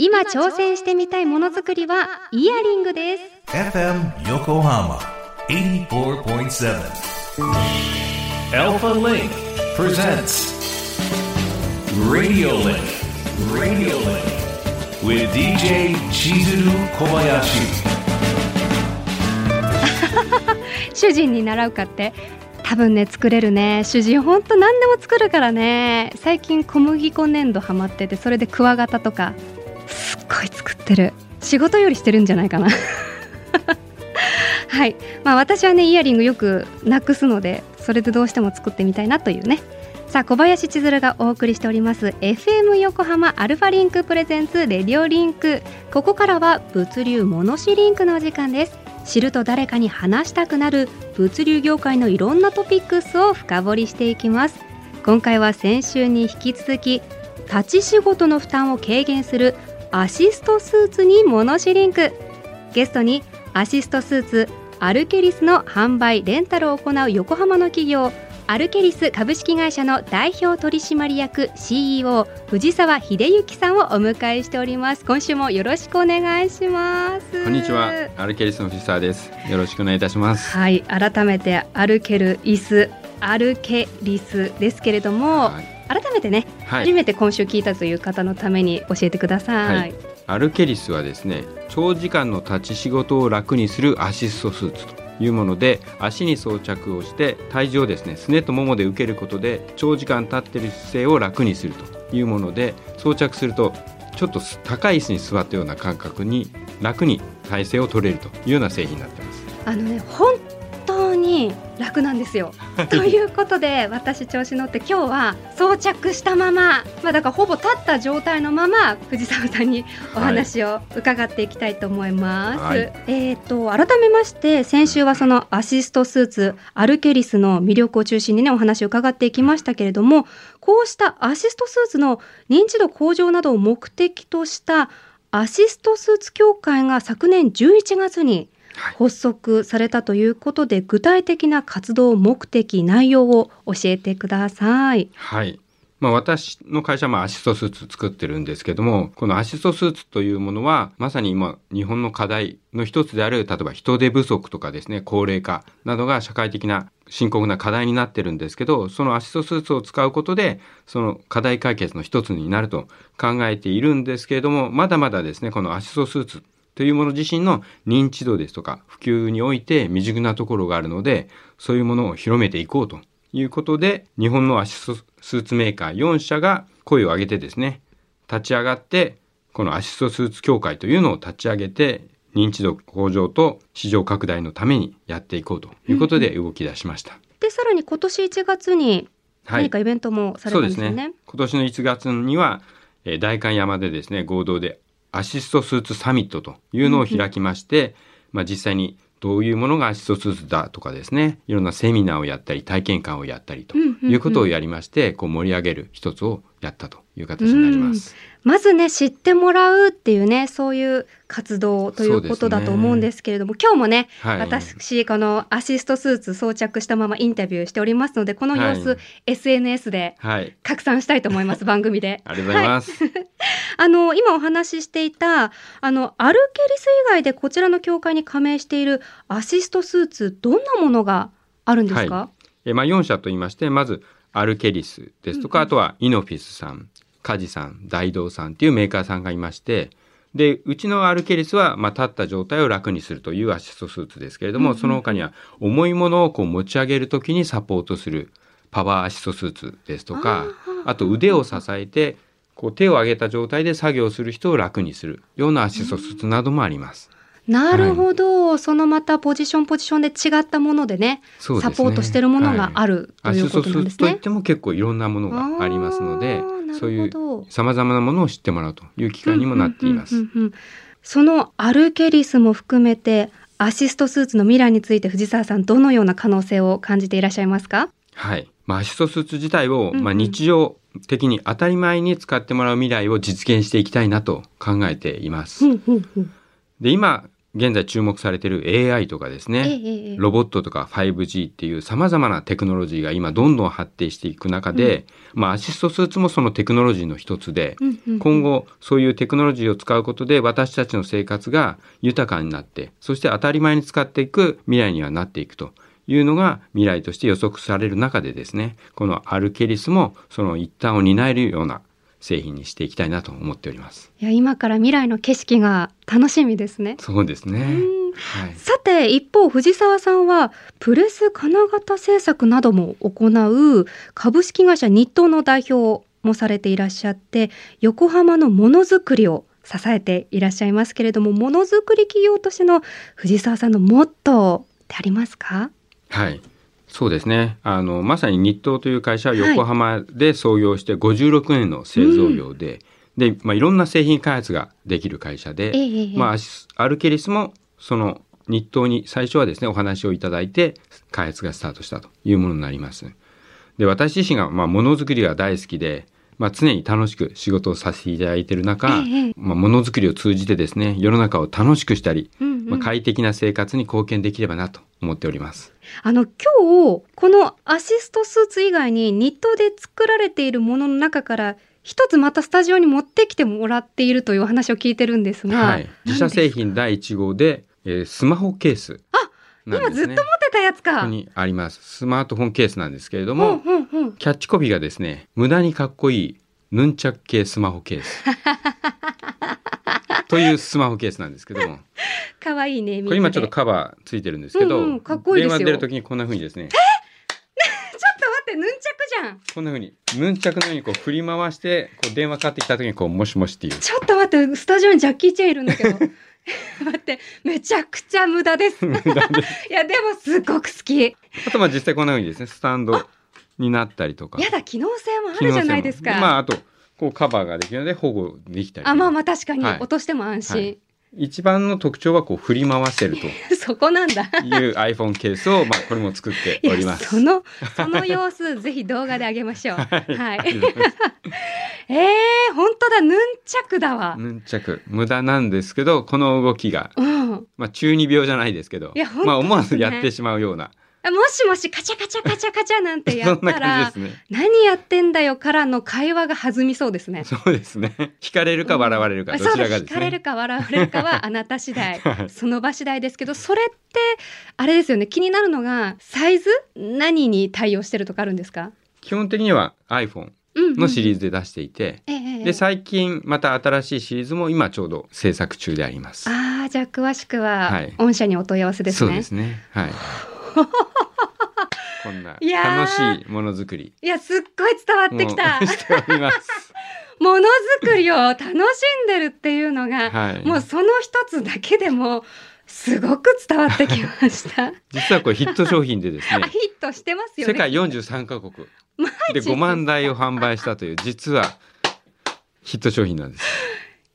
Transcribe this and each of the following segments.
今挑戦してみたいものづくりはイヤリングです。FM Yokohama 84.7 Alpha Link presents Radio Link Radio Link with DJ Chizuru Kobayashi. 主人に習うかって多分ね作れるね。主人ほんと何でも作るからね。最近小麦粉粘土ハマっててそれでクワガタとかごい作ってる。仕事よりしてるんじゃないかな。はい。まあ私はねイヤリングよくなくすのでそれでどうしても作ってみたいなというね。さあ小林千鶴がお送りしております FM 横浜アルファリンク presents RADIO LINK。ここからは物流ものしリンクのお時間です。知ると誰かに話したくなる物流業界のいろんなトピックスを深掘りしていきます。今回は先週に引き続き立ち仕事の負担を軽減するアシストスーツにモノシリンクゲストにアシストスーツアルケリスの販売レンタルを行う横浜の企業アルケリス株式会社の代表取締役 CEO 藤沢秀幸さんをお迎えしております。今週もよろしくお願いします。こんにちは、アルケリスの藤沢です。よろしくお願いいたします。はい。改めてアルケルイスアルケリスですけれども、はい、改めてね、はい、初めて今週聞いたという方のために教えてください、はい。アルケリスはですね、長時間の立ち仕事を楽にするアシストスーツというもので、足に装着をして体重をですね、すねとももで受けることで長時間立っている姿勢を楽にするというもので、装着するとちょっと高い椅子に座ったような感覚に楽に体勢を取れるというような製品になっています。あのね本当に楽なんですよ ということで私調子乗って今日は装着したまままあだからほぼ立った状態のまま藤沢さんにお話を伺っていきたいと思います。はいえっ、と改めまして先週はそのアシストスーツアルケリスの魅力を中心にねお話を伺っていきましたけれどもこうしたアシストスーツの認知度向上などを目的としたアシストスーツ協会が昨年11月にはい発足されたということで具体的な活動目的内容を教えてください。はい。まあ私の会社はまあアシストスーツ作ってるんですけども、このアシストスーツというものは、まさに今、日本の課題の一つである、例えば人手不足とかですね、高齢化などが社会的な深刻な課題になってるんですけど、そのアシストスーツを使うことで、その課題解決の一つになると考えているんですけれども、まだまだですね、このアシストスーツというもの自身の認知度ですとか普及において未熟なところがあるので、そういうものを広めていこうと。いうことで、日本のアシストスーツメーカー4社が声を上げてですね、立ち上がって、このアシストスーツ協会というのを立ち上げて、認知度向上と市場拡大のためにやっていこうと。いうことで動き出しました。でさらに今年1月に何かイベントもされたんですよね。今年の1月には、えー代官山でですね、合同でアシストスーツサミットというのを開きまして、まあ実際にどういうものがアシストスーツだとかですね、いろんなセミナーをやったり体験会をやったりということをやりまして、こう盛り上げる一つをやったという形になります。まずね知ってもらうっていうねそういう活動ということだと思うんですけれども、今日もね、はい私このアシストスーツ装着したままインタビューしておりますのでこの様子、はい SNS ではい。拡散したいと思います 番組で。ありがとうございます。あの今お話ししていたあのアルケリス以外でこちらの協会に加盟しているアシストスーツどんなものがあるんですか、はえーまあ、4社と言いまして、まず、アルケリスですとか、あとはイノフィスさん、カジさん、大道さんっていうメーカーさんがいまして、で、うちのアルケリスは、まあ、立った状態を楽にするというアシストスーツですけれども、その他には、重いものをこう持ち上げるときにサポートするパワーアシストスーツですとか、あと腕を支えて、こう手を上げた状態で作業する人を楽にするようなアシストスーツなどもあります。なるほど、そのまたポジションポジションで違ったものでねね。サポートしてるものがある、ということなんですね。といっても結構いろんなものがありますのでそういうさまざまなものを知ってもらうという機会にもなっています。そのアルケリスも含めてアシストスーツの未来について藤沢さんどのような可能性を感じていらっしゃいますか？はい。まあ、アシストスーツ自体を、まあ、日常的に当たり前に使ってもらう未来を実現していきたいなと考えています。で、今、現在注目されている AI とかですね、ロボットとか 5G っていう様々なテクノロジーが今どんどん発展していく中で、まあアシストスーツもそのテクノロジーの一つで、うんうんうん。今後そういうテクノロジーを使うことで私たちの生活が豊かになって、そして当たり前に使っていく未来にはなっていくというのが未来として予測される中でですね、このアルケリスもその一端を担えるような製品にしていきたいなと思っております。いや今から未来の景色が楽しみですね。そうですね。うんはい。さて一方藤沢さんはプレス金型製作なども行う株式会社日東の代表もされていらっしゃって横浜のものづくりを支えていらっしゃいますけれどもものづくり企業としての藤沢さんのモットーってありますか？はい。そうですね。あの、まさに日東という会社は横浜で創業して56年の製造業で、で、まあ、いろんな製品開発ができる会社で、まあアルケリスもその日東に最初はですね、お話をいただいて開発がスタートしたというものになります。で、私自身がまあものづくりが大好きで、まあ、常に楽しく仕事をさせていただいている中、ええ。まあ、ものづくりを通じてですね、世の中を楽しくしたり、うんうん。まあ、快適な生活に貢献できればなと思っております。あの今日このアシストスーツ以外に日東で作られているものの中から一つまたスタジオに持ってきてもらっているというお話を聞いてるんですが、はい、自社製品第1号で、えースマホケースなん今。ずっと持ってたやつこか。こにあります。スマートフォンケースなんですけれどうんも、うんうん。キャッチコピーがですね、無駄にかっこいいヌンチャク系スマホケース。というスマホケースなんですけども、可愛いね。これ今ちょっとと。カバーついてるんですけど、うんうんかっこいい電話出るときにこんな風にですね、ちょっと待って、ヌンチャクじゃん。こんな風にヌンチャクのようにこう振り回して、こう電話かかってきたときにこうもしもしっていう。ちょっと待って、スタジオにジャッキー・チェンいるんだけど。待って、めちゃくちゃ無駄です。いや、でもすっごく好き。あとまあ実際こんな風にですね、スタンドになったりとか。やだ、機能性もあるじゃないですか。まああとこうカバーができるので保護できたりあ、まあまあ確かに、はい落としても安心。はい一番の特徴はこう振り回せるとそこなんだ。いう iPhone ケースをまあこれも作っております。そのその様子ぜひ動画であげましょう。はい。ありがとうございます えー、本当だヌンチャクだわ。ヌンチャク無駄なんですけどこの動きがうん。まあ中二病じゃないですけどいや本当ですねまあ思わずやってしまうようなあもしもしカチャカチャカチャカチャなんてやったらね。何やってんだよからの会話が弾みそうですね。そうですね。惹かれるか笑われるか、うだちらがです惹かれるね。か笑われるかは あなた次第はいその場次第ですけどそれってあれですよね気になるのがサイズ？何に対応してるとかあるんですか、基本的には iPhone うんうんのシリーズで出していて、ええええで最近また新しいシリーズも今ちょうど制作中であります。ああじゃあ詳しくははい御社にお問い合わせですね。そうですね。はい。こんな楽しいものづくり。いやすっごい伝わってきた ものづくりを楽しんでるっていうのが、はい。もうその一つだけでもすごく伝わってきました。実はこれヒット商品でですねあ、ヒットしてますよね。世界43カ国マでジ5万台を販売したという実はヒット商品なんです。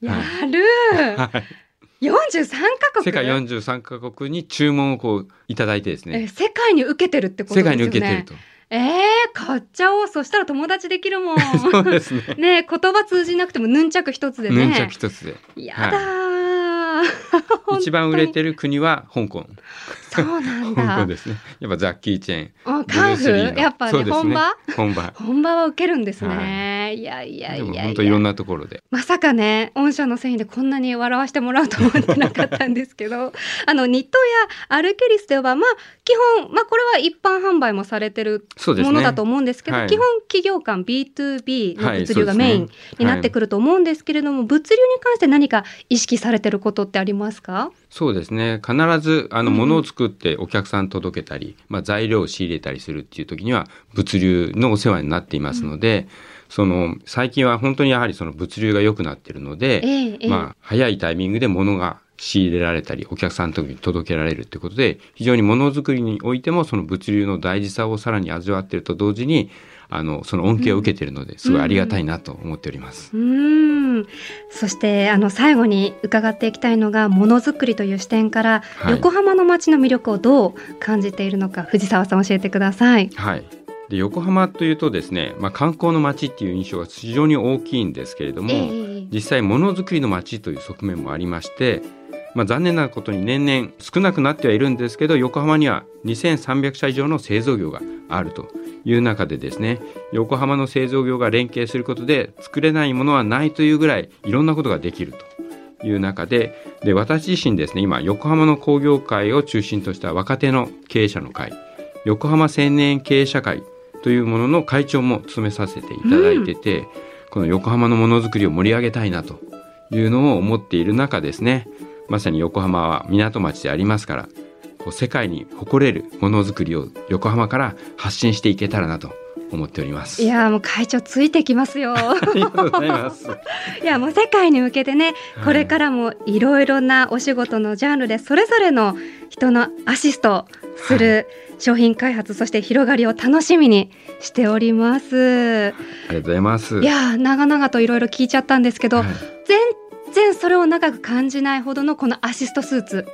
やるー。はい。43カ国？世界43カ国に注文をこういただいてですえね。世界に受けてるってことですよね。世界に受けてると。えー、買っちゃおう。そしたら友達できるもん。そうですね。ねえ言葉通じなくてもヌンチャク一つでね。ヌンチャク一つで。やだー。一番売れる。てる国は香港。そうなん香港だ。ですね。やっぱジャッキー・チェン。あカンフー？やっぱねそうです本場？本場。本場は受けるんですね。い、やいやいでもやいや。本当いろんなところで。まさかね御社の製品でこんなに笑わせてもらうと思ってなかったんですけど あのニットやアルケリスではまあ基本まあこれは一般販売もされてる。ものだと思うんですけど、はい基本企業間 B2B のはい物流がメインになってくると思うんですけれども、物流に関して何か意識されてることってありますか？そうですね。必ずあのうん物を作ってお客さんに届けたり、まあ材料を仕入れたりするっていう時には物流のお世話になっていますので、その最近は本当にやはりその物流が良くなっているので、えまあ早いタイミングで物が仕入れられたりお客さんの時に届けられるってことで非常にものづくりにおいてもその物流の大事さをさらに味わっていると同時にあのその恩恵を受けているのですごいありがたいなと思っております。うーんそしてあの最後に伺っていきたいのがものづくりという視点から、はい横浜の街の魅力をどう感じているのか藤沢さん教えてください。はい。で横浜というとですね、まあ、観光の街っていう印象が非常に大きいんですけれども、ええ実際ものづくりの街という側面もありましてまあ、残念なことに年々少なくなってはいるんですけど横浜には2300社以上の製造業があるという中でですね横浜の製造業が連携することで作れないものはないというぐらいいろんなことができるという中でで私自身ですね今横浜の工業界を中心とした若手の経営者の会横浜青年経営者会というものの会長も務めさせていただいてて、うん、この横浜のものづくりを盛り上げたいなというのを思っている中ですね。まさに横浜は港町でありますからこう世界に誇れるものづくりを横浜から発信していけたらなと思っております。いやもう会長ついてきますよ。ありがとうございます。いやもう世界に向けてねこれからもいろいろなお仕事のジャンルでそれぞれの人のアシストする商品開発、はい、そして広がりを楽しみにしております。ありがとうございます。いや長々といろいろ聞いちゃったんですけど、はい、全然それを長く感じないほどのこのアシストスーツ、はい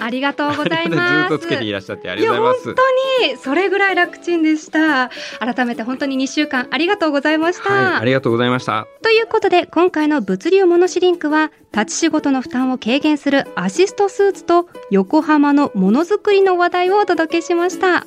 ありがとうございます。ずっとつけていらっしゃってありがとうございます。本当にそれぐらい楽ちんでした。改めて本当に2週間ありがとうございました。はい、ありがとうございました。ということで今回の物流モノシリンクは立ち仕事の負担を軽減するアシストスーツと横浜のものづくりの話題をお届けしました。